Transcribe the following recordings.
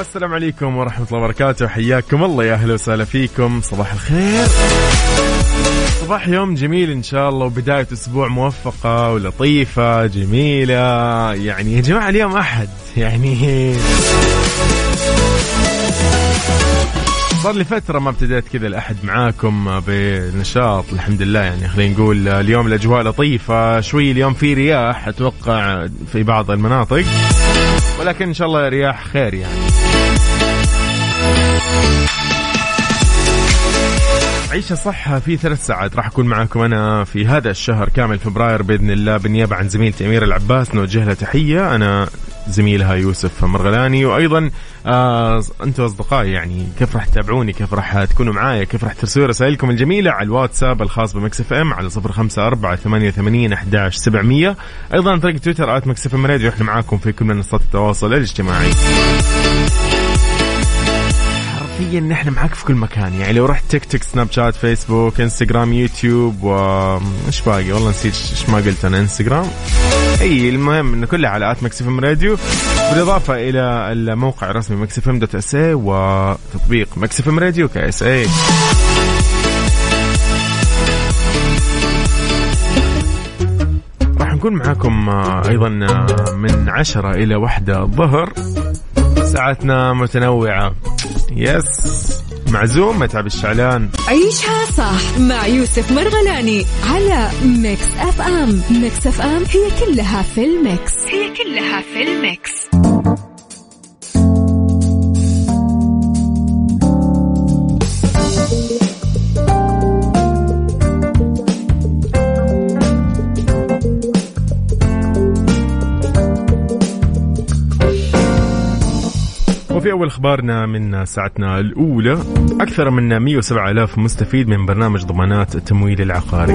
السلام عليكم ورحمة الله وبركاته. حياكم الله يا أهلا وسهلا فيكم. صباح الخير. صباح يوم جميل إن شاء الله وبداية أسبوع موفقة ولطيفة جميلة. يعني يا جماعة اليوم أحد. يعني صار لي فترة ما ابتديت كذا الأحد معاكم بنشاط الحمد لله يعني خلينا نقول اليوم الأجواء لطيفة شوي اليوم في رياح أتوقع في بعض المناطق ولكن إن شاء الله رياح خير يعني. عيشة صح في ثلاث ساعات. راح أكون معكم أنا في هذا الشهر كامل فبراير بإذن الله بالنيابة عن زميلتي أميرة العباس. نوجه لها تحية. أنا زميلها يوسف مرغلاني. وأيضا آه أنتم أصدقائي يعني كيف راح تتابعوني؟ كيف راح تكونوا معايا؟ كيف راح ترسلوا رسائلكم الجميلة على الواتساب الخاص بمكس إف إم على صفر خمسة أربعة ثمانية وثمانين أحداش سبعمية. أيضا عن طريق تويتر at Mix FM Radio. إحنا معاكم في كل منصات التواصل الاجتماعي. حرفيا نحن معك في كل مكان؟ يعني لو رحت تيك توك سناب شات فيسبوك إنستغرام يوتيوب و إيش باقي؟ والله نسيت إيش ما قلت أنا. إنستغرام؟ أي المهم انه كلها على at Mix FM Radio. بالإضافة إلى الموقع الرسمي Mix FM dot SA وتطبيق Mix FM Radio KSA راح نكون معاكم أيضا من عشرة إلى واحدة الظهر. ساعتنا متنوعة. yes. معزوم متعب الشعلان. عيشها صح مع يوسف مرغلاني على Mix FM. Mix FM هي كلها في ال mix. هي كلها في ال mix. وفي أول أخبارنا من ساعتنا الأولى أكثر من 107 ألاف مستفيد من برنامج ضمانات التمويل العقاري.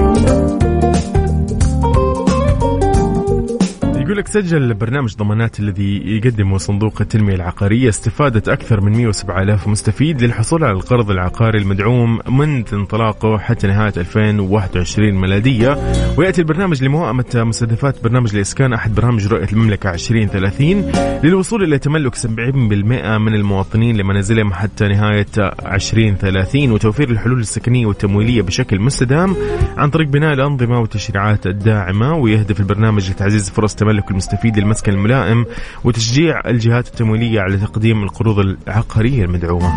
يقول لك سجل برنامج ضمانات الذي يقدمه صندوق التنمية العقارية استفادة أكثر من 107 ألاف مستفيد للحصول على القرض العقاري المدعوم منذ انطلاقه حتى نهاية 2021 ميلادية. ويأتي البرنامج لموائمة مستهدفات برنامج الإسكان أحد برامج رؤية المملكة 2030 للوصول إلى تملك 70% من المواطنين لمنازلهم حتى نهاية 2030 وتوفير الحلول السكنية والتمويلية بشكل مستدام عن طريق بناء الأنظمة والتشريعات الداعمة. ويهدف البرنامج لتعزيز فرص تملك المستفيد للمسكن الملائم وتشجيع الجهات التمويلية على تقديم القروض العقارية المدعومة.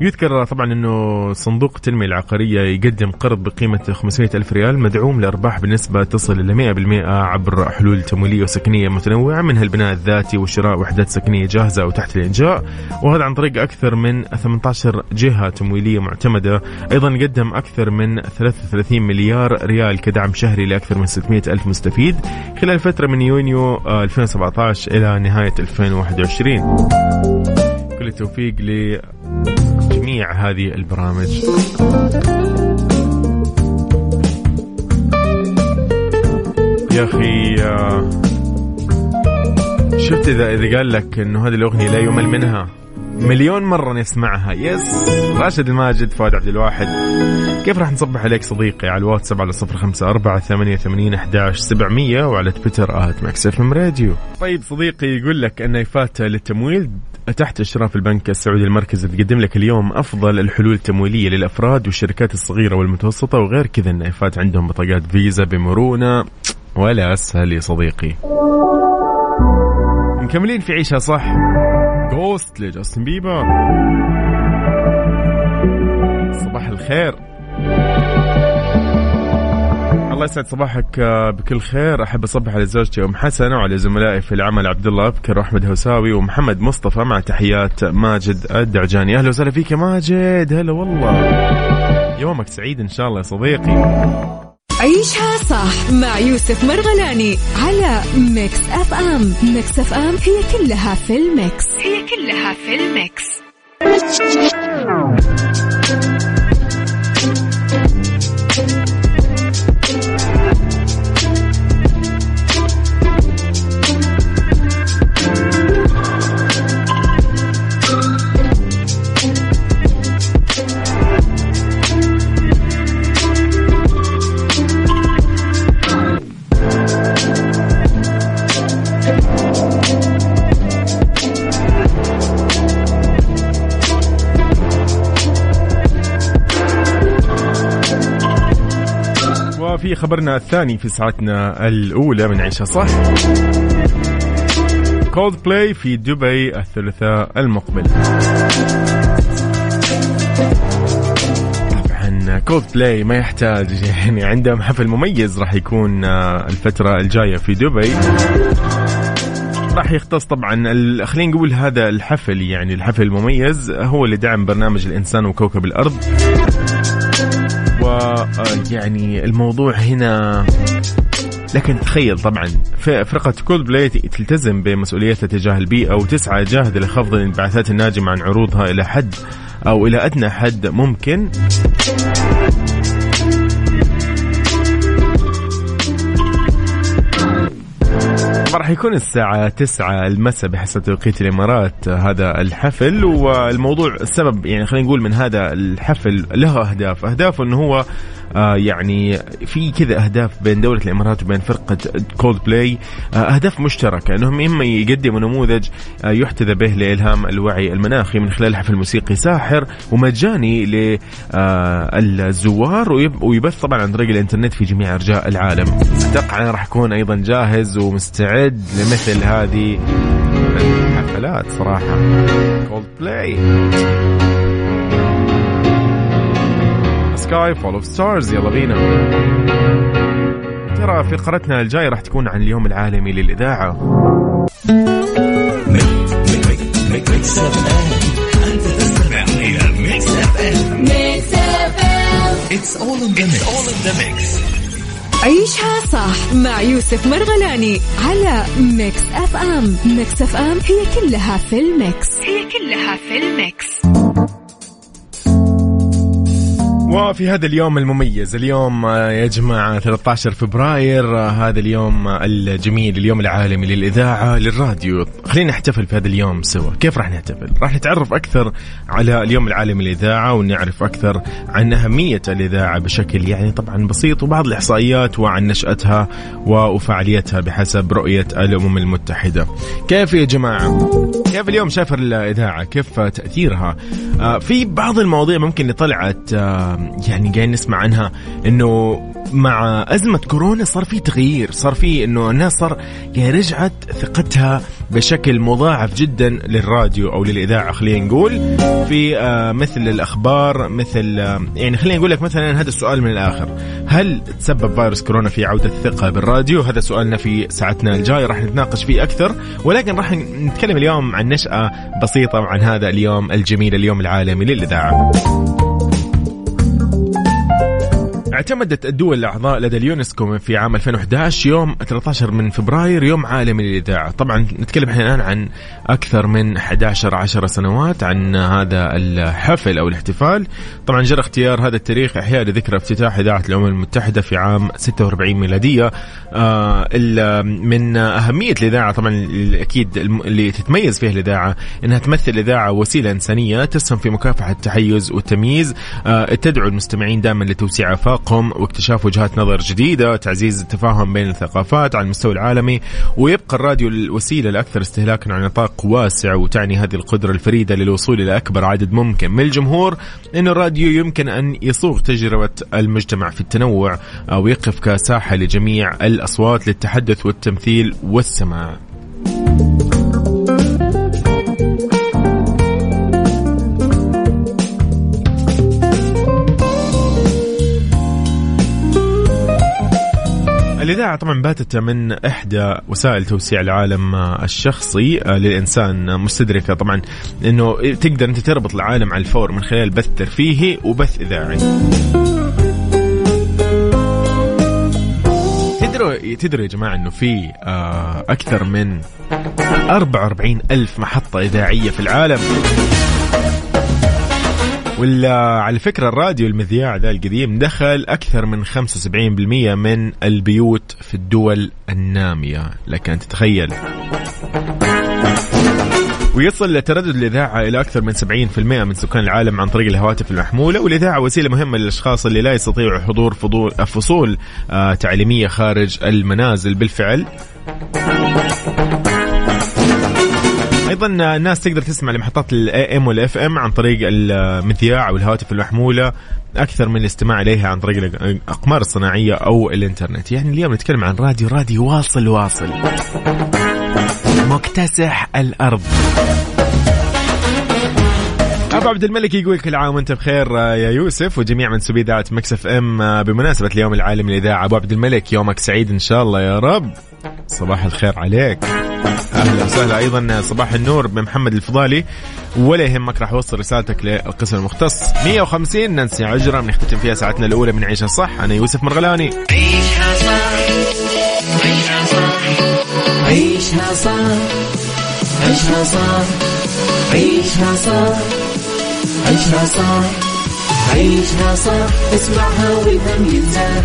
يذكر طبعا إنه صندوق التنميه العقارية يقدم قرض بقيمة 500 ألف ريال مدعوم لأرباح بنسبة تصل إلى 100% عبر حلول تمويلية وسكنية متنوعة منها البناء الذاتي وشراء وحدات سكنية جاهزة أو تحت الإنشاء. وهذا عن طريق أكثر من 18 جهة تمويلية معتمدة. أيضا قدم أكثر من 33 مليار ريال كدعم شهري لأكثر من 600 ألف مستفيد خلال فترة من يونيو 2017 إلى نهاية 2021 كل التوفيق لجميع هذه البرامج. يا أخي شفت اذا إذا قال لك إنه هذه الأغنية لا يمل منها؟ مليون مرة نسمعها. yes راشد الماجد فؤاد عبد الواحد. كيف راح نصبح عليك صديقي؟ على الواتساب على صفر خمسة أربعة ثمانية ثمانين أحداش سبعمية وعلى تويتر at Mix FM Radio. طيب صديقي يقول لك النايفات للتمويل تحت إشراف البنك السعودي المركزي تقدم لك اليوم أفضل الحلول التمويلية للأفراد والشركات الصغيرة والمتوسطة وغير كذا. النايفات عندهم بطاقات فيزا بمرونة. ولا أسهل يا صديقي. مكملين في عيشها صح. Ghost لجاستن بيبر. صباح الخير. الله يسعد صباحك آه، بكل خير. أحب أصبح على زوجتي أم حسنة وعلى زملائي في العمل عبد الله أبكر وأحمد هوساوي ومحمد مصطفى مع تحيات ماجد الدعجاني. أهلا وسهلا فيك يا ماجد. هلا والله. يومك سعيد إن شاء الله يا صديقي. عيشها صح مع يوسف مرغلاني على Mix FM. Mix FM هي كلها في ال mix. هي كلها في ال mix. وفي خبرنا الثاني في ساعتنا الأولى من عيشها صح. كولد بلاي في دبي الثلاثاء المقبل. كولد بلاي ما يحتاج يعني عندهم حفل مميز راح يكون آه، الفترة الجاية في دبي. راح يختص طبعا خلينا نقول هذا الحفل يعني الحفل المميز هو اللي دعم برنامج الإنسان وكوكب الأرض. ويعني الموضوع هنا لكن تخيل طبعا فرقة كولد بلاي تلتزم بمسؤوليتها تجاه البيئة وتسعى جاهدة لخفض الانبعاثات الناجمة عن عروضها إلى حد أو إلى أدنى حد ممكن. طبعا راح يكون الساعة 9 المساء بحسب توقيت الإمارات هذا الحفل. والموضوع السبب يعني خلينا نقول من هذا الحفل له أهداف. أهدافه أنه هو آه يعني في كذا أهداف بين دولة الإمارات وبين فرقة كولد بلاي آه أهداف مشتركة أنهم إما يقدموا نموذج آه يحتذى به لإلهام الوعي المناخي من خلال حفل موسيقي ساحر ومجاني للزوار ويبث طبعا عن طريق الإنترنت في جميع أرجاء العالم. أتوقع راح يكون أيضا جاهز ومستعد لمثل هذه الحفلات صراحة. كولد بلاي Sky Full Of Stars يلا بينا. ترى في فقرتنا الجاية راح تكون عن اليوم العالمي للإذاعة. ام it's all in the mix all in the mix عيشها صح مع يوسف مرغلاني على Mix FM Mix FM هي كلها في ال mix. هي كلها في الميكس. وفي هذا اليوم المميز. اليوم آه، يا جماعة 13 فبراير آه، هذا اليوم آه، الجميل اليوم العالمي للإذاعة للراديو. خلينا نحتفل في هذا اليوم سوا. كيف راح نحتفل؟ راح نتعرف أكثر على اليوم العالمي للإذاعة ونعرف أكثر عن أهمية الإذاعة بشكل يعني طبعا بسيط وبعض الإحصائيات وعن نشأتها وفعاليتها بحسب رؤية الأمم المتحدة. كيف يا جماعة؟ كيف اليوم شايف الإذاعة؟ كيف تأثيرها؟ في بعض المواضيع ممكن اللي طلعت يعني قاعدين نسمع عنها إنه مع أزمة كورونا صار في تغيير صار في إنه الناس صار يعني رجعت ثقتها بشكل مضاعف جدا للراديو أو للإذاعة خلينا نقول. في آه، مثل الأخبار مثل آه، يعني خلينا نقول لك مثلا هذا السؤال من الآخر. هل تسبب فيروس كورونا في عودة الثقة بالراديو؟ هذا سؤالنا في ساعتنا الجاية راح نتناقش فيه أكثر. ولكن راح نتكلم اليوم عن نشأة بسيطة عن هذا اليوم الجميل اليوم العالمي للإذاعة. اعتمدت الدول الأعضاء لدى اليونسكو في عام 2011 يوم 13 من فبراير يوم عالمي للإذاعة. طبعا نتكلم إحنا الآن عن أكثر من 11 10 سنوات عن هذا الحفل أو الاحتفال. طبعا جرى اختيار هذا التاريخ إحياء لذكرى افتتاح إذاعة الأمم المتحدة في عام 46 ميلادية. آه من أهمية الإذاعة طبعا الم- اللي تتميز فيها الإذاعة أنها تمثل الإذاعة وسيلة إنسانية تسهم في مكافحة التحيز والتمييز. آه تدعو المستمعين دائما لتوسيع آفاقهم تفوقهم واكتشاف وجهات نظر جديدة تعزيز التفاهم بين الثقافات على المستوى العالمي ويبقى الراديو الوسيلة الأكثر استهلاكا على نطاق واسع وتعني هذه القدرة الفريدة للوصول إلى أكبر عدد ممكن. من الجمهور أن الراديو يمكن أن يصوغ تجربة المجتمع في التنوع ويقف كساحة لجميع الأصوات للتحدث والتمثيل والسماع. الإذاعة طبعا باتت من إحدى وسائل توسيع العالم الشخصي للإنسان مستدركة طبعا أنه تقدر أنت تربط العالم على الفور من خلال بث ترفيهي وبث إذاعي. تدروا تدروا يا جماعة أنه في آه، أكثر من 44 ألف محطة إذاعية في العالم. ولا على فكرة الراديو المذياع ذا القديم دخل أكثر من 75% من البيوت في الدول النامية. لك أن تتخيل. ويصل تردد الإذاعة إلى أكثر من 70% من سكان العالم عن طريق الهواتف المحمولة والإذاعة وسيلة مهمة للأشخاص اللي لا يستطيعوا حضور فصول آه تعليمية خارج المنازل. بالفعل أيضا الناس تقدر تسمع لمحطات ال AM وال FM عن طريق المذياع أو المحمولة أكثر من الاستماع إليها عن طريق الأقمار الصناعية أو الإنترنت. يعني اليوم نتكلم عن راديو راديو واصل واصل. مكتسح الأرض. أبو عبد الملك يقول كل عام وأنت بخير يا يوسف وجميع منسوبي اذاعه Mix FM بمناسبة اليوم العالمي للإذاعة. أبو عبد الملك يومك سعيد إن شاء الله يا رب. صباح الخير عليك. أهلا وسهلا أيضا صباح النور بمحمد الفضالي. ولا يهمك راح أوصل رسالتك للقسم المختص. 150 ننسي عجرة بنختتم فيها ساعتنا الأولى من عيشها صح. أنا يوسف مرغلاني. عيشها صح. عيشها صح. عيشها صح. عيشها صح. عيشها صح. عيشها صح. عيشها صح. اسمعها والهم ينزاح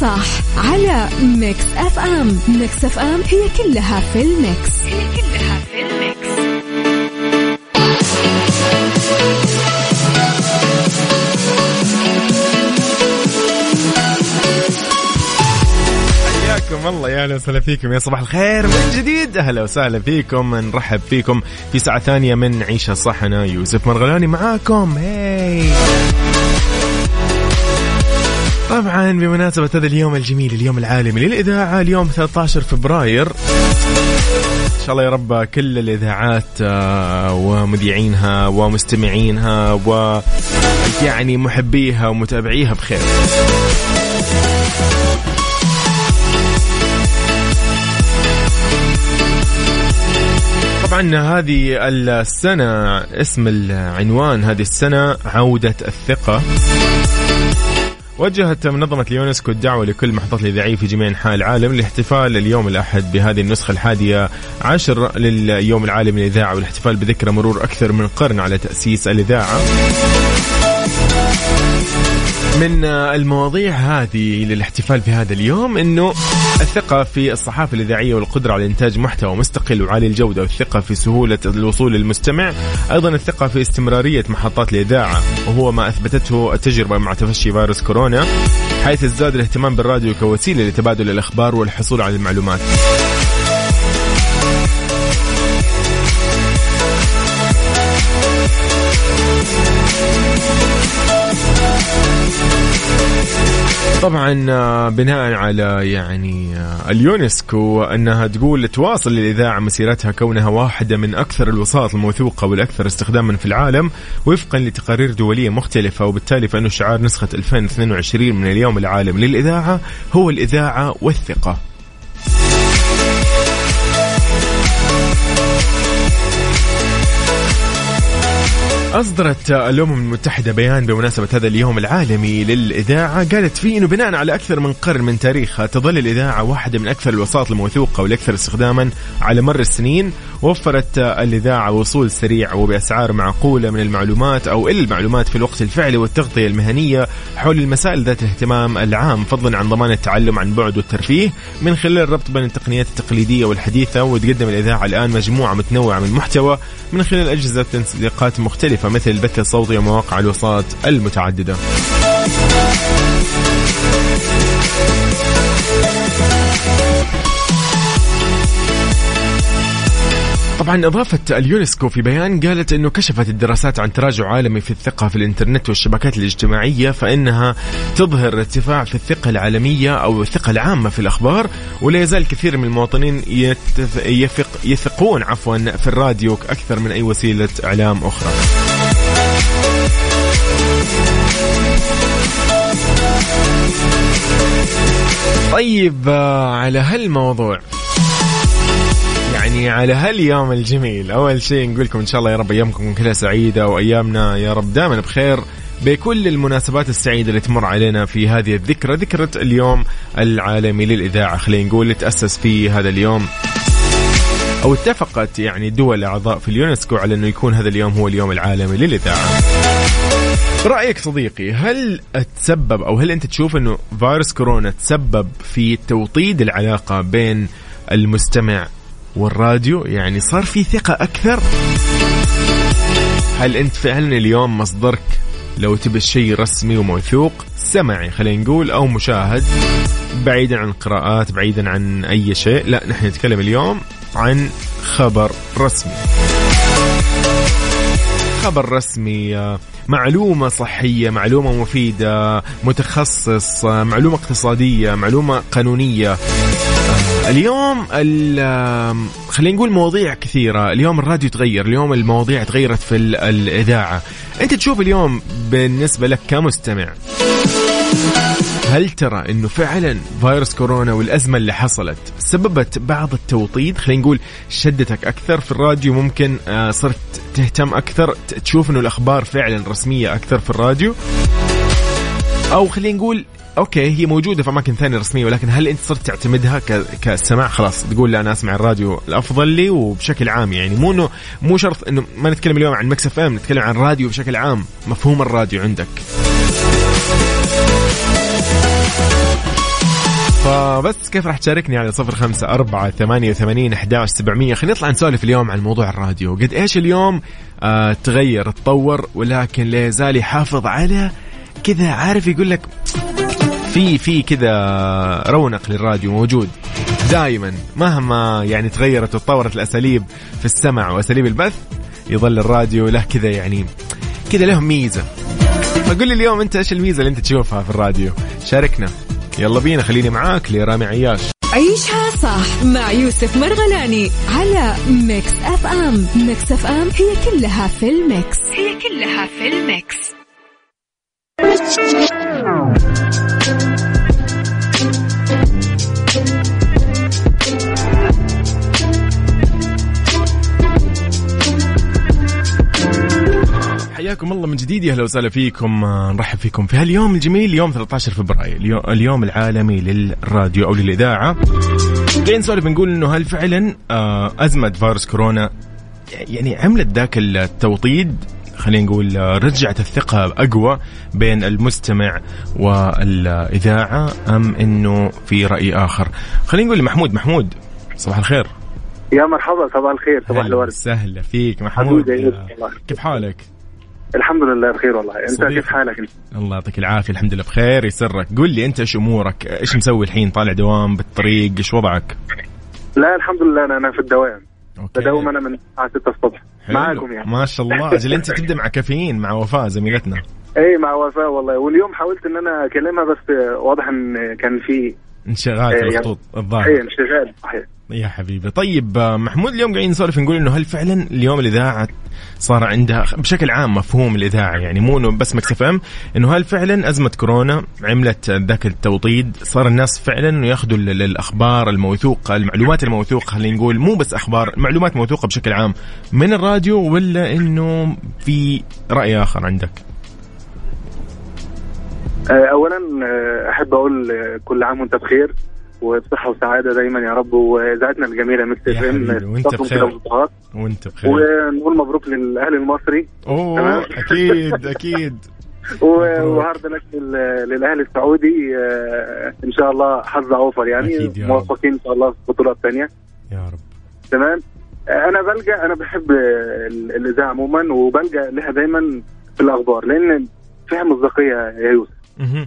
صح على Mix FM Mix FM هي كلها في ال mix. هي كلها في ال mix. حياكم الله يا أهلا وسهلا فيكم يا صباح الخير من جديد. أهلا وسهلا فيكم نرحب فيكم في ساعة ثانية من عيشها صح أنا يوسف مرغلاني معاكم. هاي طبعا بمناسبة هذا اليوم الجميل اليوم العالمي للإذاعة اليوم 13 فبراير. إن شاء الله يا رب كل الإذاعات آه، ومذيعينها ومستمعينها و يعني محبيها ومتابعيها بخير. طبعا هذه السنة اسم العنوان هذه السنة عودة الثقة. وجهت منظمة اليونسكو الدعوة لكل المحطات الإذاعية في جميع أنحاء العالم لاحتفال اليوم الأحد بهذه النسخة الحادية عشر لليوم العالمي للإذاعة والإحتفال بذكرى مرور أكثر من قرن على تأسيس الإذاعة. من المواضيع هذه للاحتفال بهذا اليوم إنه الثقة في الصحافة الإذاعية والقدرة على إنتاج محتوى مستقل وعالي الجودة والثقة في سهولة الوصول للمستمع. أيضا الثقة في استمرارية محطات الإذاعة وهو ما أثبتته التجربة مع تفشي فيروس كورونا حيث ازداد الاهتمام بالراديو كوسيلة لتبادل الأخبار والحصول على المعلومات. طبعا آه، بناء على يعني آه، اليونسكو أنها تقول تواصل الاذاعه مسيرتها كونها واحدة من أكثر الوساط الموثوقة والأكثر استخداما في العالم وفقا لتقارير دولية مختلفة وبالتالي فانه شعار نسخة 2022 من اليوم العالمي للإذاعة هو الإذاعة والثقة. أصدرت الأمم المتحدة بيان بمناسبة هذا اليوم العالمي للإذاعة. قالت فيه أنه بناء على أكثر من قرن من تاريخها تظل الإذاعة واحدة من أكثر الوسائط الموثوقة والأكثر استخداما على مر السنين. وفرت الإذاعة وصول سريع وبأسعار معقولة من المعلومات أو المعلومات في الوقت الفعلي والتغطية المهنية حول المسائل ذات الاهتمام العام فضلا عن ضمان التعلم عن بعد والترفيه. من خلال الربط بين التقنيات التقليدية والحديثة وتقدم الإذاعة الآن مجموعة متنوعة من المحتوى من خلال أجهزة تنسيقات مختلفة مثل البث الصوتي ومواقع الوساط المتعددة. طبعا اضافت اليونسكو في بيان قالت إنه كشفت الدراسات عن تراجع عالمي في الثقة في الإنترنت والشبكات الاجتماعية فإنها تظهر ارتفاع في الثقة العالمية أو الثقة العامة في الأخبار ولا يزال كثير من المواطنين يتف... يثق يثقون عفوا في الراديو أكثر من أي وسيلة إعلام أخرى. طيب آه، على هالموضوع يعني على هاليوم الجميل. أول شيء نقول لكم إن شاء الله يا رب أيامكم كلها سعيدة وأيامنا يا رب دائما بخير بكل المناسبات السعيدة اللي تمر علينا في هذه الذكرى ذكرى اليوم العالمي للإذاعة. خلينا نقول اللي تأسس فيه هذا اليوم. أو اتفقت يعني دول الأعضاء في اليونسكو على أنه يكون هذا اليوم هو اليوم العالمي للإذاعة. رأيك صديقي هل تسبب أو هل أنت تشوف أنه فيروس كورونا تسبب في توطيد العلاقة بين المستمع والراديو يعني صار في ثقة أكثر. هل أنت فعلا اليوم مصدرك؟ لو تبي شيء رسمي وموثوق سمعي خلينا نقول أو مشاهد. بعيدا عن القراءات بعيدا عن أي شيء لا نحن نتكلم اليوم عن خبر رسمي. خبر رسمي معلومة صحية معلومة مفيدة متخصص معلومة اقتصادية معلومة قانونية. اليوم خلينا نقول مواضيع كثيرة. اليوم الراديو تغير اليوم المواضيع تغيرت في الإذاعة. أنت تشوف اليوم بالنسبة لك كمستمع هل ترى إنه فعلا فيروس كورونا والأزمة اللي حصلت سببت بعض التوطيد؟ خلينا نقول شدتك أكثر في الراديو ممكن آه، صرت تهتم أكثر تشوف إنه الأخبار فعلا رسمية أكثر في الراديو؟ أو خلينا نقول okay هي موجودة في أماكن ثانية رسمية ولكن هل أنت صرت تعتمدها كسماع؟ خلاص تقول لا أنا أسمع الراديو الأفضل لي وبشكل عام يعني. مو إنه مو شرط إنه ما نتكلم اليوم عن Mix FM نتكلم عن الراديو بشكل عام. مفهوم الراديو عندك. فبس كيف راح تشاركني على صفر خمسة أربعة ثمانية وثمانين أحداش سبعمية. خلينا نطلع نسولف اليوم عن موضوع الراديو. قد إيش اليوم؟ آه تغير تطور ولكن لا يزال يحافظ على كذا عارف يقول لك في في كذا رونق للراديو موجود. دائما مهما يعني تغيرت وتطورت الأساليب في السمع وأساليب البث يظل الراديو له كذا يعني كذا له ميزة. فقول لي اليوم أنت إيش الميزة اللي أنت تشوفها في الراديو؟ شاركنا. يلا بينا خليني معاك لرامي عياش. عيشها صح مع يوسف مرغلاني على Mix FM. Mix FM هي كلها في ال mix. هي كلها في الميكس. حياكم الله من جديد. يا أهلا وسهلا فيكم. آه، نرحب فيكم في هاليوم الجميل يوم 13 فبراير. اليوم العالمي للراديو أو للإذاعة. جاي نسولف نقول إنه هل فعلا آه، أزمة فيروس كورونا يعني عملت ذاك التوطيد؟ خلينا نقول آه، رجعت الثقة أقوى بين المستمع والإذاعة أم أنه في رأي آخر؟ خلينا نقول لمحمود. محمود صباح الخير. يا مرحبا صباح الخير صباح الورد. سهلا فيك. محمود كيف حالك؟ الحمد لله بخير والله. انت صديق. كيف حالك انت؟ الله يعطيك العافية الحمد لله بخير يسرك. قل لي انت إيش امورك؟ إيش مسوي الحين؟ طالع دوام بالطريق؟ إيش وضعك؟ لا الحمد لله. أنا, أنا في الدوام. okay. بدوم أنا من الساعة 6 الصبح. معاكم يعني. ما شاء الله. أجل أنت تبدأ مع كافيين مع وفاء زميلتنا. اي مع وفاء والله. واليوم حاولت إن أنا أكلمها بس واضح إن كان في انشغال في إيه، الخطوط الظاهر اي انشغال صحيح. يا حبيبي. طيب محمود اليوم قاعدين نسولف نقول إنه هل فعلا اليوم الإذاعة صار عندها بشكل عام مفهوم الإذاعة؟ يعني مو إنه بس Mix FM إنه هل فعلا أزمة كورونا عملت ذاك التوطيد صار الناس فعلا يأخذوا ال- الأخبار الموثوقة المعلومات الموثوقة خلينا نقول مو بس أخبار معلومات موثوقة بشكل عام من الراديو ولا إنه في رأي آخر عندك؟ آه، اولا آه، أحب أقول آه، كل عام وأنت بخير وبصحة وسعادة دايما يا رب وأذاعتنا الجميلة Mix FM وأنت بخير. وأنت بخير. ونقول مبروك للأهلي المصري. أوه. أكيد أكيد. و hard luck لل- للأهلي السعودي إن شاء الله حظ أوفر يعني. موفقين إن شاء الله في البطولة الثانية. يا رب. تمام؟ أنا بلجأ أنا بحب ال- الإذاعة عموما وبلجأ لها دايما في الأخبار لأن فيها مصداقية يا يوسف.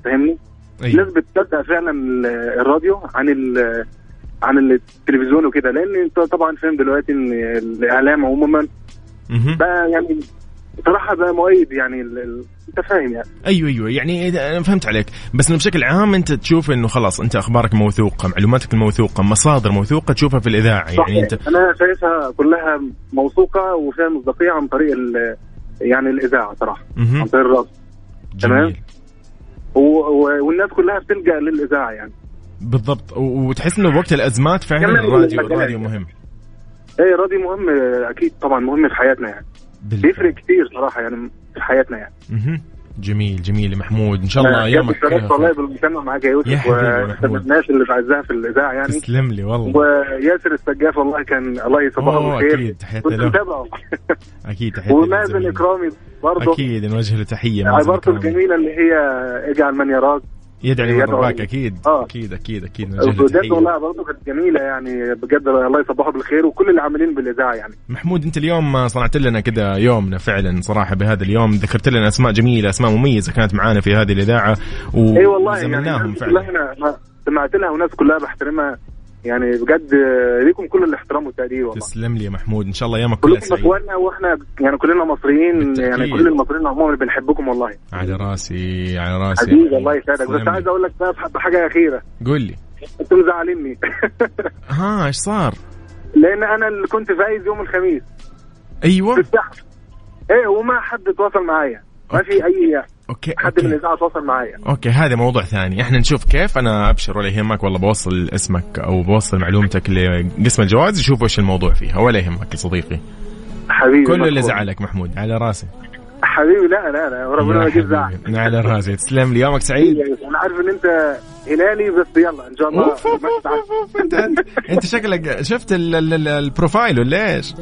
فاهمني؟ الناس أيوة. بتصدق فعلا ال- الراديو عن ال- عن التلفزيون وكده لأن أنت طبعا فاهم دلوقتي إن الإعلام عموما. بقى يعني بصراحة بقى مؤيد يعني أنت فاهم يعني أيوه أيوه يعني أنا فهمت عليك بس إنه بشكل عام أنت تشوف إنه خلاص أنت أخبارك موثوقة معلوماتك الموثوقة مصادر موثوقة تشوفها في الإذاعة يعني أنت أنا شايفها كلها موثوقة وفيها مصداقية عن طريق يعني الإذاعة صراحة. عن طريق الراديو تمام. والناس كلها بتلجأ للإذاعة يعني بالضبط وتحس إنه وقت الأزمات فعلا الراديو. الراديو مهم إيه الراديو مهم أكيد طبعا مهم في حياتنا يعني بالفعل. بيفرق كتير صراحة يعني في حياتنا يعني. جميل جميل. محمود إن شاء الله ايامك بجد اتشرفت والله بالمكالمه معاك يا يوسف حبيبي يا محمود. ومن الناس اللي بعزها في الإذاعة يعني. تسلم لي والله. وياسر السجاف والله كان الله يصبحه بالخير أكيد، تحياتي له. متابعه. أكيد تحياتي ومازن. إكرامي برضه. أكيد نوجه له تحية. عبارته. الجميلة اللي هي اجعل من يراك. يدعي لمن رباك. أكيد. آه. أكيد أكيد أكيد. بجد والله برضه كانت جميلة يعني. بجد الله يصبحه بالخير وكل اللي عاملين بالإذاعة يعني. محمود أنت اليوم صنعت لنا كذا يومنا فعلا صراحة بهذا اليوم. ذكرت لنا أسماء جميلة أسماء مميزة كانت معانا في هذه الإذاعة و... إي والله يعني الناس فعلا. سمعت لها وناس كلها بحترمها. يعني بجد ليكم كل الاحترام والتقدير والله. تسلم لي يا محمود. إن شاء الله ايامك كلها سعيده إخواننا وإحنا يعني كلنا مصريين بالتأكيد. يعني كل المصريين عموما بنحبكم والله. على راسي على راسي. حبيبي الله يسعدك. بس. عايز أقول لك بقى بحاجه أخيرة. قول لي. أنتوا مزعليني. ها إيش صار؟ لأن أنا اللي كنت فايز يوم الخميس. أيوه. السحب إيه وما حد تواصل معايا. ما في أي okay حد من الإذاعة تواصل معايا. okay هذا موضوع ثاني. إحنا نشوف كيف. أنا أبشر ولا يهمك والله بوصل اسمك أو بوصل معلومتك لقسم الجوائز يشوفوا إيش الموضوع فيها ولا يهمك يا صديقي. حبيبي كل اللي. زعلك محمود. على راسي. حبيبي لا لا لا ربنا ما يجيب زعل. على راسي. تسلم لي. يومك سعيد. أنا عارف إن أنت هلالي بس يلا إن شاء الله. أنت أنت شكلك شفت ال- ال- ال- ال profile ولا إيش؟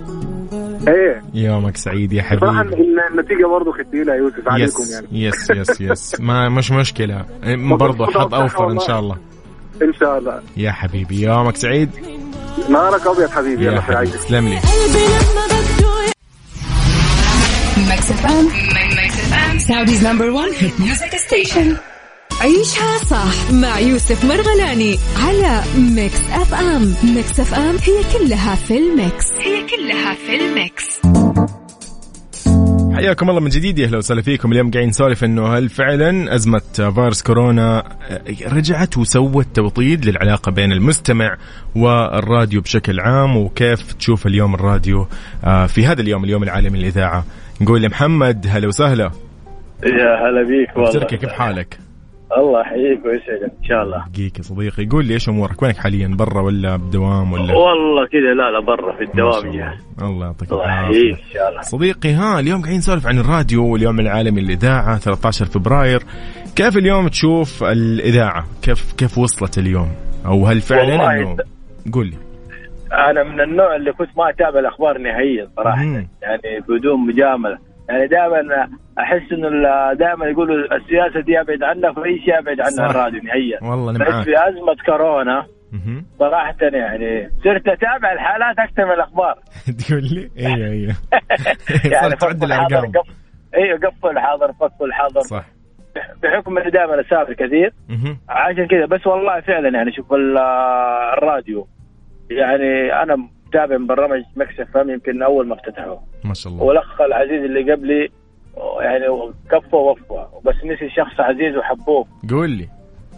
إيه. يومك سعيد يا صراحة حبيبي النتيجة برضه تقيلة يا يوسف عليكم yes يعني. yes yes yes. ما مش مشكلة. برضو حظ أوفر إن شاء الله. إن شاء الله. يا حبيبي يومك سعيد. نهارك أبيض حبيبي يا حبيبي تسلم لي. Mix FM Mix FM عيشها صح مع يوسف مرغلاني على Mix FM. Mix FM هي كلها في ال mix. هي كلها في ال mix. حياكم الله من جديد. يا أهلا وسهلا فيكم. اليوم قاعدين نسولف إنه هل فعلا أزمة فيروس كورونا رجعت وسوت توطيد للعلاقة بين المستمع والراديو بشكل عام؟ وكيف تشوف اليوم الراديو آه، في هذا اليوم اليوم العالمي للإذاعة؟ نقول لمحمد هلا وسهلا. يا هلا بيك والله. تركي كيف حالك؟ الله يحييك ويسعدك. إن شاء الله. دقيقة يا صديقي. قول لي إيش أمورك؟ وينك حاليا؟ برا ولا بدوام ولا؟ والله كذا لا لا برا في الدوام الله. يعني. الله يعطيك يحييك إن شاء الله. صديقي ها اليوم قاعدين نسولف عن الراديو واليوم العالمي للإذاعة 13 فبراير. كيف اليوم تشوف الإذاعة؟ كيف كيف وصلت اليوم؟ أو هل فعلا انه قول لي. أنا من النوع اللي كنت ما أتابع الأخبار نهائيا صراحة. يعني بدون مجاملة. يعني دائما أحس إنه دائما يقولوا السياسة دي أبعد عنها فاي شيء أبعد عنها. الراديو نهائيا. والله أنا بس معاك. في أزمة كورونا مهم. صراحة يعني صرت أتابع الحالات أكثر من الأخبار. تقول لي؟ أيوه أيوه. يعني صرت تعد فصل حاضر الارقام أيوه قفل حاضر فصل حاضر صح. بحكم إني دائما أسافر كثير. عشان كذا. بس والله فعلا يعني شوف ال- الراديو يعني أنا متابع من برنامج Mix FM يمكن أول ما افتتحه ما شاء الله. والأخ العزيز اللي قبلي يعني كفى ووفى بس نسي شخص عزيز وحبوه قول لي.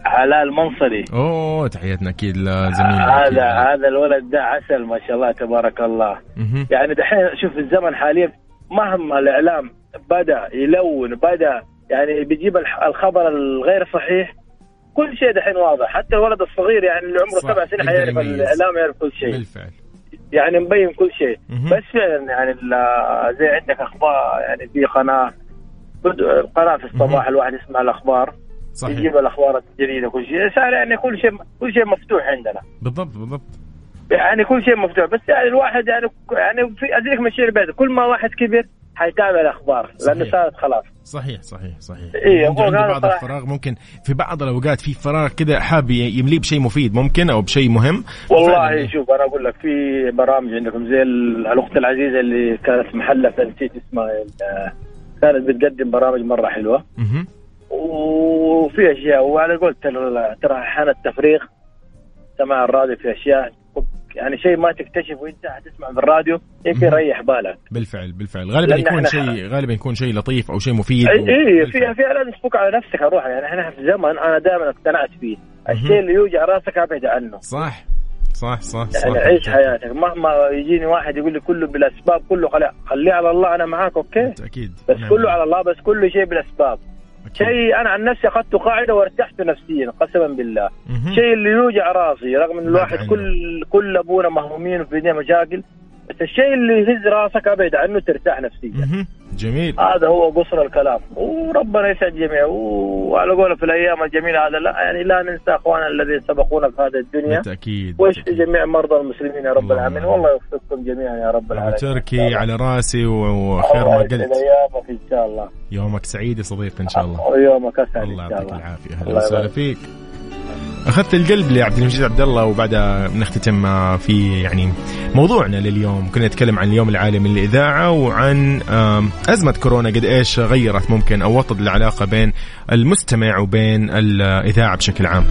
علاء المنصري أوه تحياتنا أكيد لزميلنا هذا أكيد. هذا الولد ده عسل ما شاء الله تبارك الله. مهم. يعني دحين شوف الزمن حاليا مهما الإعلام بدأ يلون بدأ يعني بيجيب الخبر الغير صحيح كل شيء دحين واضح. حتى الولد الصغير يعني اللي عمره سبع سنين حيعرف. الإعلام يعرف كل شيء. بالفعل. يعني مبين كل شيء. بس فعلا يعني زي عندك أخبار يعني في قناة قناة في الصباح الواحد يسمع الأخبار. صحيح. يجيب الأخبار الجديدة كل شيء. صار يعني كل شيء كل شيء مفتوح عندنا. بالضبط بالضبط. يعني كل شيء مفتوح. بس يعني الواحد يعني يعني في أدريك الشيء البعيد كل ما واحد كبر حيتابع الأخبار لأنه. صارت خلاص صحيح صحيح صحيح إيه، عنده, بعض صراحة. الفراغ ممكن في بعض الأوقات في فراغ كذا حاب يمليه بشيء مفيد ممكن أو بشيء مهم والله فعلاً. شوف أنا أقول لك في برامج عندكم زي ال- الأخت العزيزة اللي كانت محلة نسيت اسمها كانت بتقدم برامج مرة حلوة مهم. وفي أشياء وعلى قولت ترى أحيانا التفريغ سماع الراديو في أشياء يعني شيء ما تكتشفه وانت حتسمع في الراديو يمكن. يريح بالك. بالفعل بالفعل. غالبا يكون شيء غالبا يكون شيء لطيف أو شيء مفيد إي. فيها فيها لازم تفك على نفسك أروح يعني. إحنا في زمن أنا دائما اقتنعت فيه. الشيء اللي يوجع راسك أبعد عنه. صح. صح صح صح. يعني عيش حياتك. مهما يجيني واحد يقول لي كله بالأسباب كله خلي خليه على الله أنا معاك أوكي؟ أكيد. بس نعم. كله على الله بس كل شيء بالأسباب. شيء أنا عن نفسي اخذته قاعدة وارتحت نفسيا قسما بالله. شيء اللي يوجع راسي رغم إن الواحد. كل كل أبونا مهمومين وفي ايدينا مشاكل بس الشيء اللي يهز راسك ابعد عنه ترتاح نفسيا. جميل. هذا هو قصر الكلام. وربنا يسعد الجميع وعلى قوله في الأيام الجميلة هذا لا يعني لا ننسى اخواننا الذين سبقونا في هذه الدنيا. بالتأكيد ويشفي. جميع مرضى المسلمين يا رب العالمين. والله يوفقكم جميعا يا رب العالمين. تركي على راسي وخير ما قلت. أيامك إن شاء الله. يومك سعيد يا صديقي إن شاء الله. ويومك أسعد الله ان شاء يعطيك الله. العافية. أهلا وسهلا. فيك. أخذت القلب لعبد المجيد عبد الله وبعدها بنختتم في يعني موضوعنا لليوم كنا نتكلم عن اليوم العالمي للإذاعة وعن أزمة كورونا قد إيش غيرت ممكن أو وطد العلاقة بين المستمع وبين الإذاعة بشكل عام.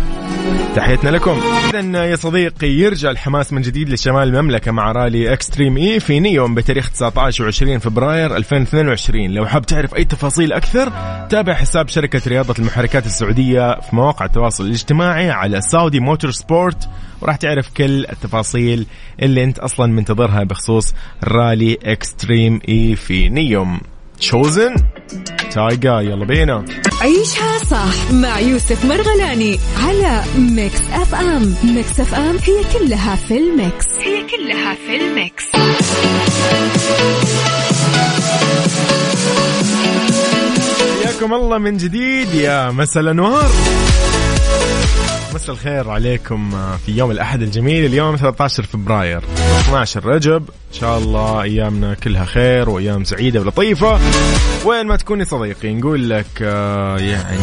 تحياتنا لكم. اذا يا صديقي يرجع الحماس من جديد لشمال المملكة مع رالي Extreme E في نيوم بتاريخ 19 و20 فبراير 2022 لو حاب تعرف أي تفاصيل أكثر تابع حساب شركة رياضة المحركات السعودية في مواقع التواصل الاجتماعي على Saudi Motorsport وراح تعرف كل التفاصيل اللي أنت أصلا منتظرها بخصوص رالي Extreme E في نيوم. شوزن تايجا يلا بينا عيشها صح مع يوسف مرغلاني على Mix FM Mix FM هي كلها في ال mix. هي كلها في ال mix. حياكم الله من جديد يا مساء الأنوار. مساء الخير عليكم في يوم الأحد الجميل اليوم 13 فبراير. 12 رجب إن شاء الله أيامنا كلها خير وأيام سعيدة ولطيفة. وين ما تكوني صديقي نقول لك آه، يعني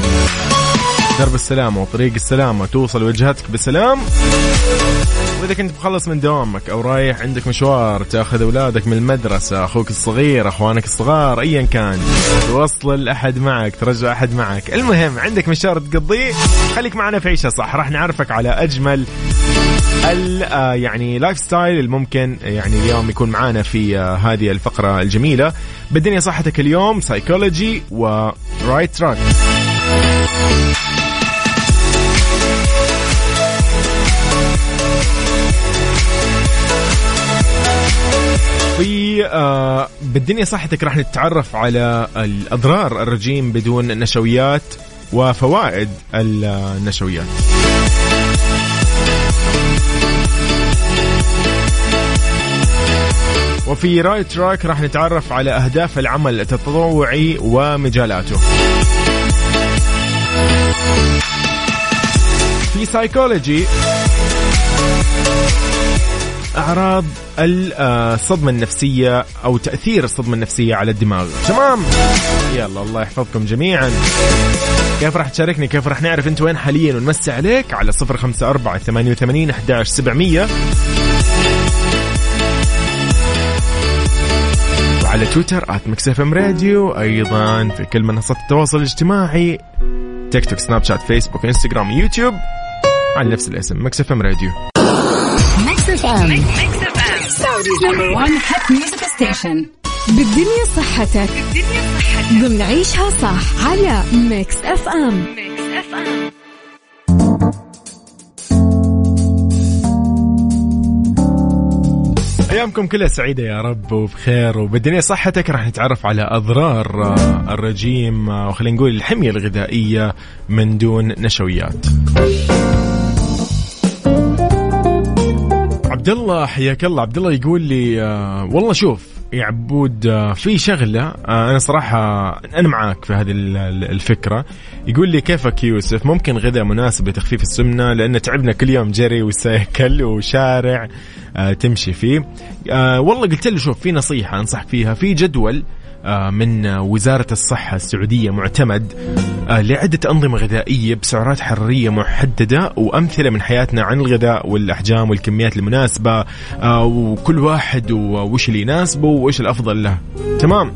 درب السلامة وطريق السلامة توصل وجهتك بسلام. وإذا كنت مخلص من دوامك أو رايح عندك مشوار تأخذ أولادك من المدرسة أخوك الصغير أخوانك الصغار أيا كان توصل أحد معك ترجع أحد معك. المهم عندك مشوار تقضيه؟ خليك معنا في عيشة صح. راح نعرفك على أجمل آه، يعني lifestyle الممكن يعني اليوم يكون معانا في آه، هذه الفقرة الجميلة. بالدنيا صحتك اليوم psychology و right track في آه بالدنيا صحتك راح نتعرف على الأضرار الرجيم بدون نشويات وفوائد النشويات. وفي right track راح نتعرف على أهداف العمل التطوعي ومجالاته. في سايكولوجي. أعراض الصدمه النفسية أو تأثير الصدمة النفسية على الدماغ. تمام؟ يلا الله يحفظكم جميعا. كيف راح تشاركني؟ كيف راح نعرف أنت وين حاليا ونمسي عليك؟ على صفر خمسة أربعة ثمانية وثمانين أحداش سبعمية. وعلى تويتر at Mix FM Radio أيضا في كل منصات التواصل الاجتماعي. تيك توك سناب شات فيسبوك إنستغرام يوتيوب. على نفس الاسم Mix FM Radio. FM Saudi's number 1 hit music station بالدنيا صحتك. بالدنيا صحتك. بنعيشها صح على FM Mix FM أيامكم كلها سعيدة يا رب وبخير وبالدنيا صحتك. راح نتعرف على أضرار الرجيم وخلينا نقول الحمية الغذائية من دون نشويات. عبد الله حياك الله. عبد الله يقول لي آه، والله شوف يا عبود آه، في شغلة آه، أنا صراحة أنا معاك في هذه ال- ال- الفكرة. يقول لي كيفك يوسف؟ ممكن غذاء مناسب لتخفيف السمنة؟ لأن تعبنا كل يوم جري وسيكل وشارع تمشي فيه. والله قلت له شوف في نصيحة انصحك فيها. في جدول من آه، وزارة الصحة السعودية معتمد آه، لعدة أنظمة غذائية بسعرات حرارية محددة وأمثلة من حياتنا عن الغذاء والأحجام والكميات المناسبة آه، وكل واحد وش اللي يناسبه وإيش الأفضل له. تمام؟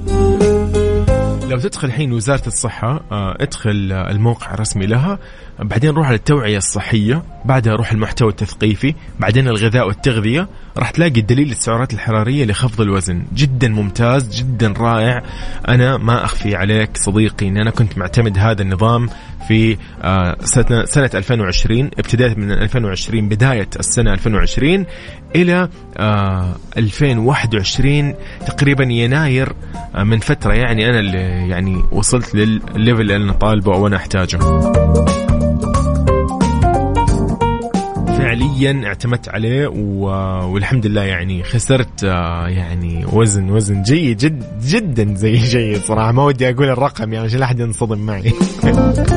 لو تدخل الحين وزارة الصحة ادخل الموقع الرسمي لها. بعدين روح على التوعية الصحية بعدها روح المحتوى التثقيفي بعدين الغذاء والتغذية. راح تلاقي الدليل السعرات الحرارية لخفض الوزن. جدا ممتاز جدا رائع. أنا ما أخفي عليك صديقي أن أنا كنت معتمد هذا النظام في آه، سنة, سنة 2020 ابتداء من 2020 بداية السنة 2020 إلى آه، 2021 تقريبا يناير آه، من فترة. يعني أنا اللي يعني وصلت للليفل اللي أنا طالبه أو أنا فعليا اعتمدت عليه و... والحمد لله يعني خسرت آه، يعني وزن وزن جيد جد جدا زي جيد صراحة. ما ودي أقول الرقم يعني عشان لا أحد ينصدم معي.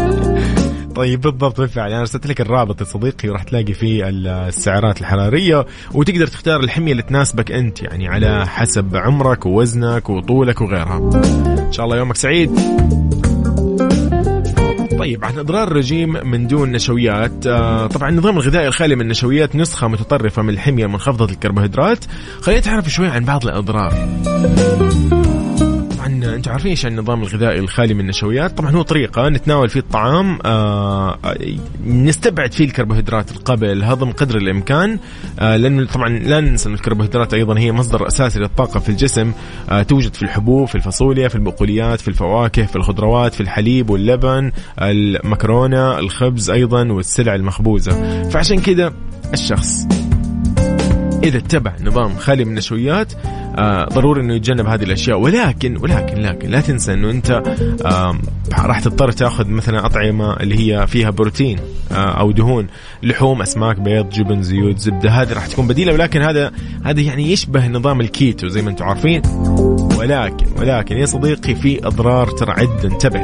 طيب بالضبط بالفعل. أنا أرسلت لك الرابط يا صديقي وراح تلاقي فيه السعرات الحرارية وتقدر تختار الحمية اللي تناسبك أنت يعني على حسب عمرك ووزنك وطولك وغيرها. إن شاء الله يومك سعيد. طيب عن إضرار الرجيم من دون نشويات آه طبعا النظام الغذائي الخالي من النشويات نسخة متطرفة من الحمية منخفضه الكربوهيدرات. خلينا نتعرف شوي عن بعض الإضرار. طبعا أنتم عارفين إيش النظام الغذائي الخالي من النشويات؟ طبعا هو طريقة نتناول فيه الطعام آه نستبعد فيه الكربوهيدرات قبل الهضم قدر الإمكان آه لأنه طبعا لا ننسى إن الكربوهيدرات أيضا هي مصدر أساسي للطاقة في الجسم آه توجد في الحبوب في الفاصوليا في البقوليات في الفواكه في الخضروات في الحليب واللبن المكرونة الخبز أيضا والسلع المخبوزة. فعشان كذا الشخص إذا اتبع نظام خالي من النشويات آه ضروري إنه يتجنب هذه الأشياء. ولكن ولكن لكن لا تنسى إنه أنت آه راح تضطر تأخذ مثلا أطعمة اللي هي فيها بروتين آه أو دهون لحوم أسماك بيض جبن زيوت زبدة. هذه راح تكون بديلة ولكن هذا هذا يعني يشبه نظام الكيتو زي ما أنتم عارفين. ولكن ولكن يا صديقي في أضرار ترى عد انتبه.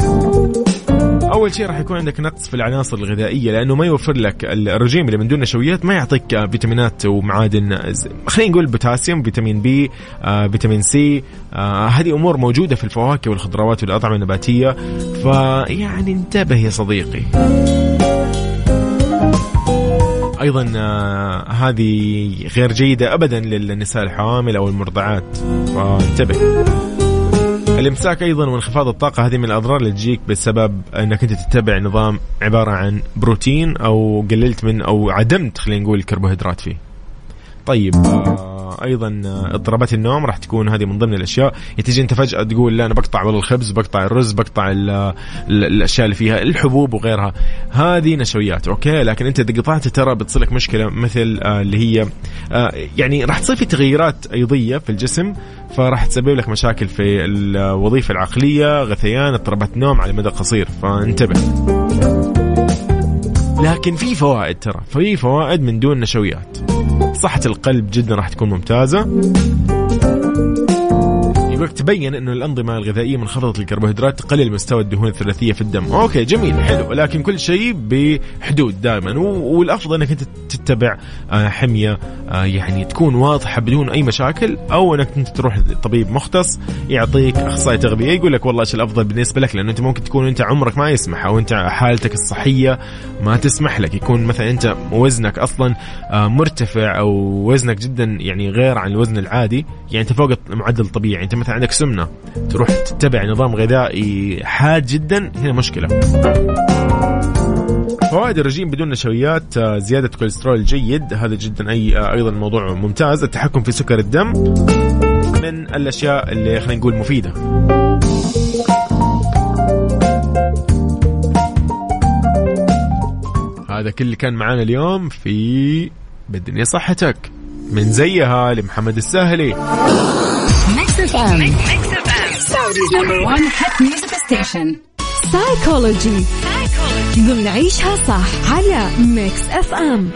أول شيء راح يكون عندك نقص في العناصر الغذائية لأنه ما يوفر لك الرجيم اللي من دون نشويات ما يعطيك آه، فيتامينات ومعادن خلينا نقول بوتاسيوم فيتامين B آه، فيتامين C آه، هذه أمور موجودة في الفواكه والخضروات والأطعمة النباتية. فيعني انتبه يا صديقي. أيضا آه، هذه غير جيدة ابدا للنساء الحوامل أو المرضعات. فانتبه. الامساك أيضا وانخفاض الطاقة هذه من الأضرار اللي تجيك بسبب إنك أنت تتبع نظام عبارة عن بروتين أو قللت من أو عدمت خلينا نقول الكربوهيدرات فيه. طيب آه أيضا آه، اضطرابات النوم راح تكون هذه من ضمن الأشياء. تيجي أنت فجأة تقول لا أنا بقطع والله الخبز بقطع الرز بقطع ال ال الأشياء اللي فيها الحبوب وغيرها. هذه نشويات أوكي؟ لكن أنت إذا قطعتها ترى بتصير لك مشكلة مثل آه اللي هي يعني راح تصير في تغيرات أيضية في الجسم فراح تسبب لك مشاكل في الوظيفة العقلية غثيان اضطرابات نوم على مدى قصير. فانتبه. لكن في فوائد ترى. في فوائد من دون نشويات. صحة القلب جدا راح تكون ممتازة. يقولك تبين إنه الأنظمة الغذائية منخفضه الكربوهيدرات تقلل مستوى الدهون الثلاثية في الدم، أوكي جميل حلو. ولكن كل شيء بحدود دائما. والأفضل إنك أنت تتبع آه، حمية آه، يعني تكون واضحة بدون أي مشاكل أو إنك أنت تروح لطبيب مختص يعطيك أخصائي تغذية يقول لك والله إيش الأفضل بالنسبة لك؟ لأنه أنت ممكن تكون أنت عمرك ما يسمح أو أنت حالتك الصحية ما تسمح لك. يكون مثلا أنت وزنك أصلا آه، مرتفع أو وزنك جدا يعني غير عن الوزن العادي. يعني أنت فوق المعدل الطبيعي أنت مثلا عندك سمنة تروح تتبع نظام غذائي حاد جدا هنا مشكلة. فوائد الرجيم بدون نشويات آه، زيادة كوليسترول جيد هذا جدا أي آه، أيضا موضوع ممتاز. التحكم في سكر الدم من الأشياء اللي خلينا نقول مفيدة. هذا كل اللي كان معانا اليوم في بالدنيا صحتك. من زيها لمحمد الساهلي. Mix FM Saudi's number 1 hit music station سايكولوجي ضمن عيشها صح على Mix FM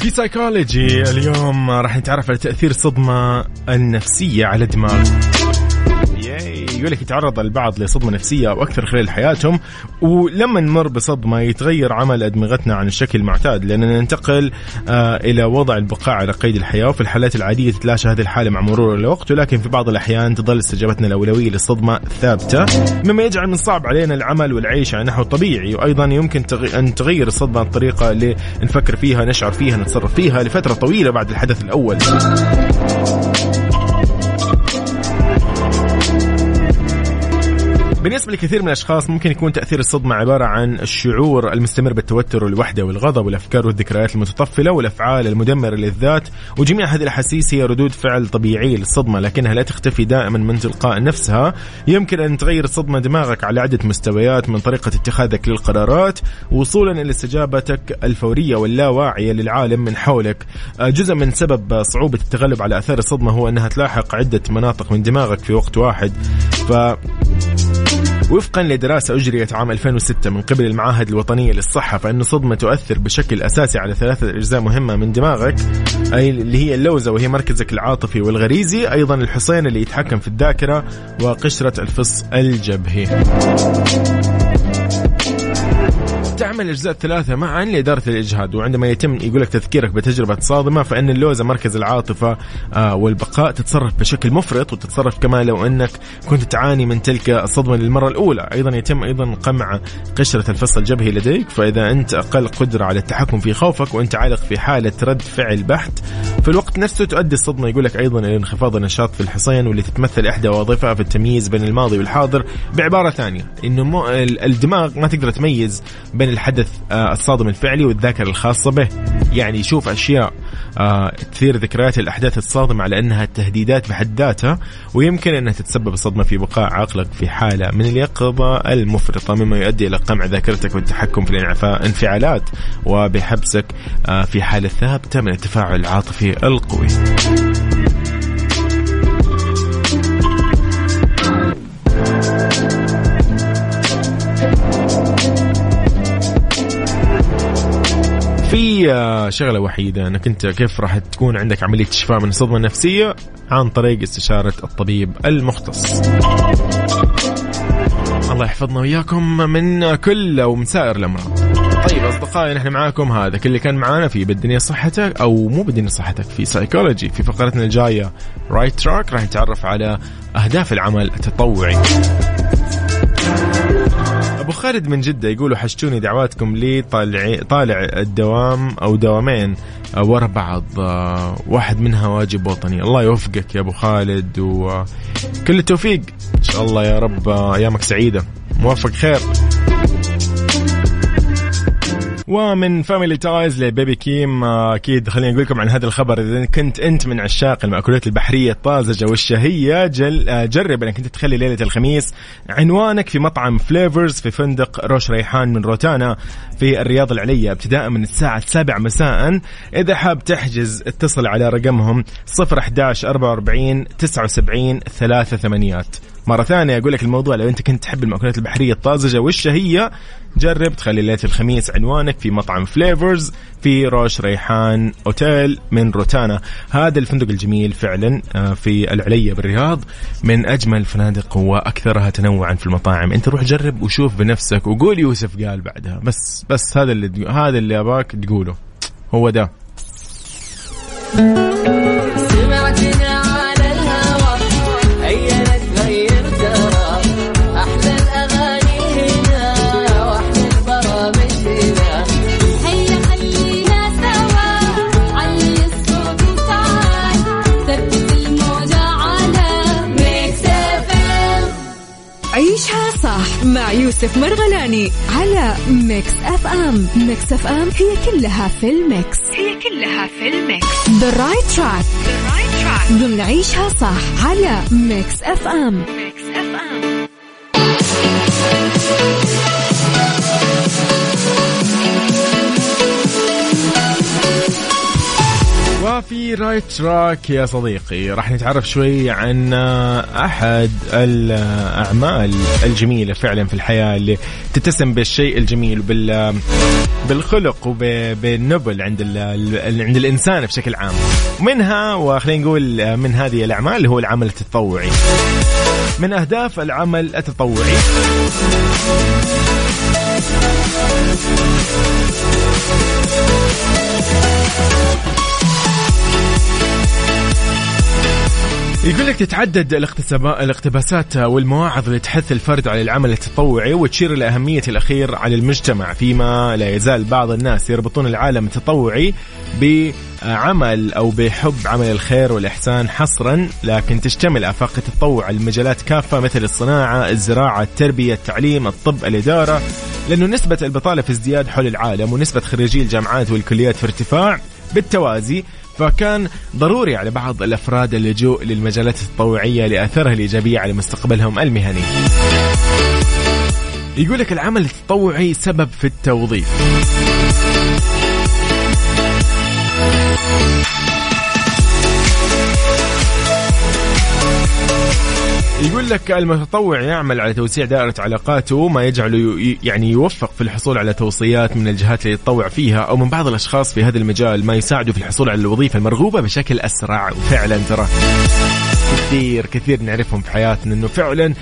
في سايكولوجي اليوم راح نتعرف على تأثير الصدمة النفسية على الدماغ. يقول لك يتعرض البعض لصدمة نفسية أو أكثر خلال حياتهم ولما نمر بصدمة يتغير عمل أدمغتنا عن الشكل المعتاد لأننا ننتقل آه إلى وضع البقاء على قيد الحياة وفي الحالات العادية تتلاشى هذه الحالة مع مرور الوقت ولكن في بعض الأحيان تظل استجابتنا الأولوية للصدمة ثابتة مما يجعل من صعب علينا العمل والعيش على نحو طبيعي وأيضا يمكن. أن تغير الصدمة الطريقة اللي نفكر فيها نشعر فيها نتصرف فيها لفترة طويلة بعد الحدث الأول بالنسبة لكثير من الأشخاص ممكن يكون تأثير الصدمة عبارة عن الشعور المستمر بالتوتر والوحدة والغضب والأفكار والذكريات المتطفلة والأفعال المدمرة للذات وجميع هذه الأحاسيس هي ردود فعل طبيعية للصدمة لكنها لا تختفي دائما من تلقاء نفسها. يمكن أن تغير الصدمة دماغك على عدة مستويات من طريقة اتخاذك للقرارات وصولا إلى استجابتك الفورية واللاواعية للعالم من حولك. جزء من سبب صعوبة التغلب على أثار الصدمة هو أنها تلاحق عدة مناطق من دماغك في وقت واحد. ف وفقا لدراسة أجريت عام 2006 من قبل المعاهد الوطنية للصحة فإن الصدمة تؤثر بشكل أساسي على ثلاثة أجزاء مهمة من دماغك أي اللي هي اللوزة وهي مركزك العاطفي والغريزي أيضا الحصين اللي يتحكم في الذاكرة وقشرة الفص الجبهي. تعمل الاجزاء الثلاثه معا لاداره الإجهاد وعندما يتم يقول لك تذكيرك بتجربة صادمة فإن اللوزة مركز العاطفة آه والبقاء تتصرف بشكل مفرط وتتصرف كما لو أنك كنت تعاني من تلك الصدمة للمرة الأولى. أيضا يتم أيضا قمع قشرة الفص الجبهي لديك فإذا أنت أقل قدرة على التحكم في خوفك وأنت عالق في حالة رد فعل بحت في الوقت نفسه تؤدي الصدمة. يقول لك أيضا إلى انخفاض النشاط في الحصين واللي تتمثل إحدى وظائفها في التمييز بين الماضي والحاضر بعبارة ثانية إنه مو الدماغ ما تقدر تميز بين الحدث آه الصادم الفعلي والذاكرة الخاصة به يعني يشوف أشياء آه تثير ذكريات الأحداث الصادمة على أنها تهديدات بحد ذاتها ويمكن أنها تتسبب الصدمه في بقاء عقلك في حالة من اليقظة المفرطة مما يؤدي إلى قمع ذاكرتك والتحكم في الانفعالات وبحبسك آه في حالة ثابتة من التفاعل العاطفي القوي. في آه، شغلة وحيدة انك انت كيف راح تكون عندك عملية شفاء من الصدمة النفسية عن طريق استشارة الطبيب المختص. الله يحفظنا وياكم من كل أو من سائر الأمراض. طيب أصدقائي نحن معاكم هذا كل اللي كان معانا في بالدنيا صحتك أو مو بالدنيا صحتك في سايكولوجي في فقرتنا الجاية Right Track راح نتعرف على أهداف العمل التطوعي. أبو خالد من جدة يقول وحشتوني دعواتكم لي طالع طالع الدوام أو دوامين ورا بعض واحد منها واجب وطني. الله يوفقك يا أبو خالد وكل التوفيق. إن شاء الله يا رب أيامك سعيدة. موفق خير. ومن فاميلي تايز لبيبي كيم أكيد خليني أقول لكم عن هذا الخبر. إذا كنت أنت من عشاق المأكولات البحرية الطازجة والشهية جل جرب إنك أنت تخلي ليلة الخميس عنوانك في مطعم فليفرز في فندق روش ريحان من روتانا في الرياض العليا ابتداء من الساعة 7 مساء. إذا حاب تحجز اتصل على رقمهم 011 44 79 3 ثمانيات. مرة ثانية أقول لك الموضوع لو أنت كنت تحب المأكولات البحرية الطازجة والشهية جرب تخلي ليلة الخميس عنوانك في مطعم فليفرز في روش ريحان أوتيل من روتانا. هذا الفندق الجميل فعلا في العلية بالرياض من أجمل الفنادق وأكثرها تنوعا في المطاعم. أنت روح جرب وشوف بنفسك وقول يوسف قال بعدها. بس بس هذا اللي هذا اللي أباك تقوله. هو ده. يوسف مرغلاني على Mix FM. Mix FM هي كلها في ال mix. هي كلها في ال mix. The Right Track ضمن عيشها صح على Mix FM. Mix وفي Right Track يا صديقي. راح نتعرف شوي عن أحد الأعمال الجميلة فعلا في الحياة اللي تتسم بالشيء الجميل وبال بالخلق وبالنبل عند ال عند الإنسان بشكل عام. منها وخلينا نقول من هذه الأعمال هو العمل التطوعي. من أهداف العمل التطوعي. يقول لك تتعدد الاقتباسات والمواعظ اللي تحث الفرد على العمل التطوعي وتشير إلى أهمية الأخير على المجتمع فيما لا يزال بعض الناس يربطون العالم التطوعي بعمل أو بحب عمل الخير والإحسان حصرا لكن تشتمل آفاق التطوع المجالات كافة مثل الصناعة الزراعة التربية التعليم الطب الإدارة لأنه نسبة البطالة في ازدياد حول العالم ونسبة خريجي الجامعات والكليات في ارتفاع بالتوازي فكان ضروري على بعض الأفراد اللجوء للمجالات التطوعية لأثرها الإيجابية على مستقبلهم المهني. يقول لك العمل التطوعي سبب في التوظيف. يقول لك المتطوع يعمل على توسيع دائرة علاقاته ما يجعله يعني يوفق في الحصول على توصيات من الجهات اللي يتطوع فيها أو من بعض الأشخاص في هذا المجال ما يساعده في الحصول على الوظيفة المرغوبة بشكل أسرع. وفعلا ترى كثير كثير نعرفهم في حياتنا إنه فعلا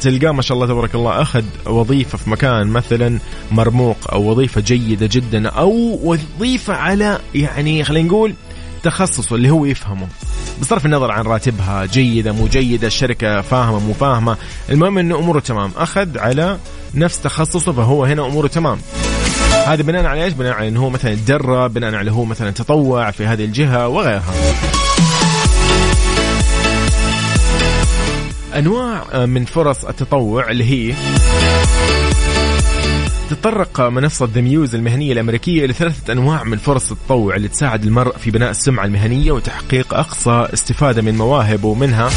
تلقاه ما شاء الله تبارك الله أخذ وظيفة في مكان مثلا مرموق أو وظيفة جيدة جدا أو وظيفة على يعني خلينا نقول تخصصه اللي هو يفهمه بصرف النظر عن راتبها جيدة مو جيدة الشركة فاهمة مو فاهمة المهم انه أموره تمام أخذ على نفس تخصصه فهو هنا أموره تمام هذا بناء على إيش؟ بناء على انه هو مثلا تدرب، بناء على هو مثلا تطوع في هذه الجهة وغيرها. أنواع من فرص التطوع اللي هي تتطرق منصة The Muse المهنية الأمريكية إلى ثلاثة أنواع من فرص التطوع اللي تساعد المرء في بناء السمعة المهنية وتحقيق أقصى استفادة من مواهبه ومنها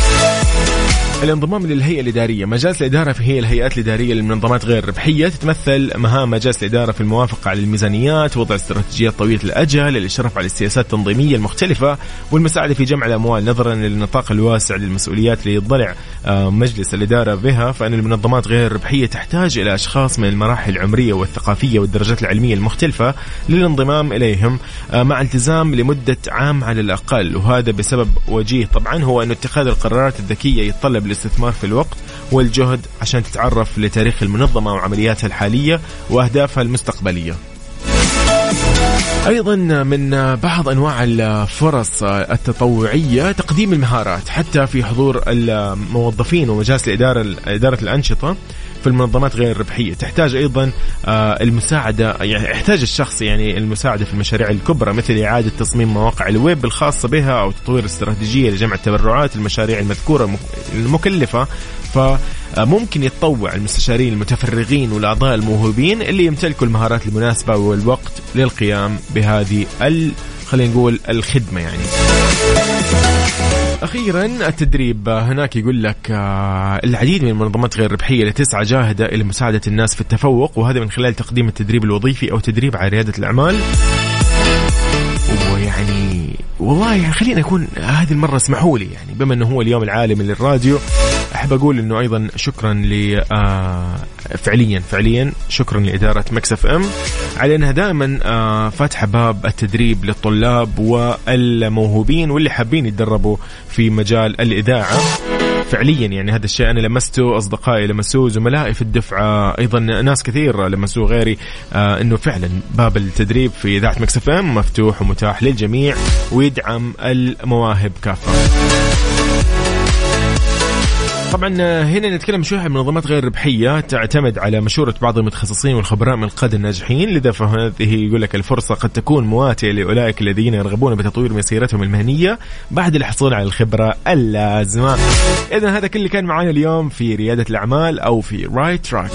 الانضمام للهيئة الإدارية. مجالس الإدارة هي الهيئات الإدارية للمنظمات غير ربحية تتمثل مهام مجالس الإدارة في الموافقة على الميزانيات وضع استراتيجيات طويلة الأجل الإشراف على السياسات التنظيمية المختلفة والمساعدة في جمع الأموال. نظرا للنطاق الواسع للمسؤوليات اللي يضلع آه، مجلس الإدارة بها فإن المنظمات غير الربحية تحتاج إلى أشخاص من المراحل العمرية والثقافية والدرجات العلمية المختلفة للانضمام إليهم آه، مع التزام لمدة عام على الأقل. وهذا بسبب وجيه. طبعا هو أن اتخاذ القرارات الذكية يتطلب الاستثمار في الوقت والجهد عشان تتعرف لتاريخ المنظمة وعملياتها الحالية وأهدافها المستقبلية. أيضا من بعض أنواع الفرص التطوعية تقديم المهارات حتى في حضور الموظفين ومجالس الاداره إدارة الأنشطة. في المنظمات غير الربحيه تحتاج أيضا آه، المساعدة يعني يحتاج الشخص يعني المساعدة في المشاريع الكبرى مثل إعادة تصميم مواقع الويب الخاصة بها أو تطوير استراتيجية لجمع التبرعات المشاريع المذكورة المك- المكلفة. فممكن يتطوع المستشارين المتفرغين والأعضاء الموهوبين اللي يمتلكوا المهارات المناسبة والوقت للقيام بهذه ال خلينا نقول الخدمة يعني. أخيرا التدريب هناك يقول لك آه، العديد من المنظمات غير الربحيه اللي تسعى جاهدة إلى مساعدة الناس في التفوق وهذا من خلال تقديم التدريب الوظيفي أو تدريب على ريادة الأعمال. ويعني والله يعني خلينا أكون هذه المرة اسمحوا لي يعني بما إنه هو اليوم العالمي للراديو أحب أقول إنه أيضا شكرا ل آه، فعليا فعليا شكرا لإدارة Mix FM. على انها دائما آه، فاتحه باب التدريب للطلاب والموهوبين واللي حابين يتدربوا في مجال الإذاعة. فعليا يعني هذا الشيء أنا لمسته أصدقائي لمسوه زملائي في الدفعة أيضا ناس كثير لمسوه غيري آه إنه فعلا باب التدريب في إذاعة Mix FM مفتوح ومتاح للجميع ويدعم المواهب كافة. طبعا هنا نتكلم شوي عن منظمات غير ربحية تعتمد على مشورة بعض المتخصصين والخبراء من القاده الناجحين لذا فهذه يقول لك الفرصة قد تكون مواتية لأولئك الذين يرغبون بتطوير مسيرتهم المهنية بعد الحصول على الخبرة اللازمة. اذا هذا كل اللي كان معنا اليوم في ريادة الأعمال أو في رايت تراك.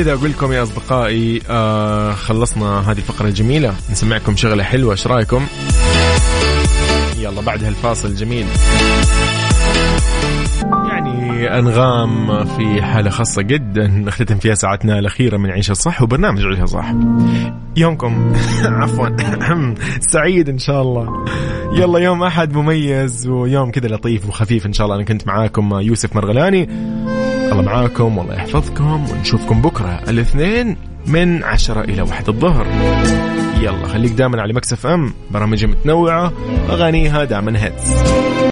كذا أقول لكم يا أصدقائي آه خلصنا هذه الفقره الجميله نسمعكم شغلة حلوة إيش رأيكم؟ يلا بعد هالفاصل الجميل يعني أنغام في حالة خاصة جدا. نختتم فيها ساعتنا الأخيرة من عيشة صح وبرنامج عيشة صح. يومكم. عفوا. سعيد إن شاء الله. يلا يوم أحد مميز ويوم كذا لطيف وخفيف إن شاء الله. أنا كنت معاكم يوسف مرغلاني. الله معاكم والله يحفظكم ونشوفكم بكرة الاثنين من عشرة إلى واحد الظهر. يلا خليك دائما على Mix FM برامج متنوعة أغانيها دائما hits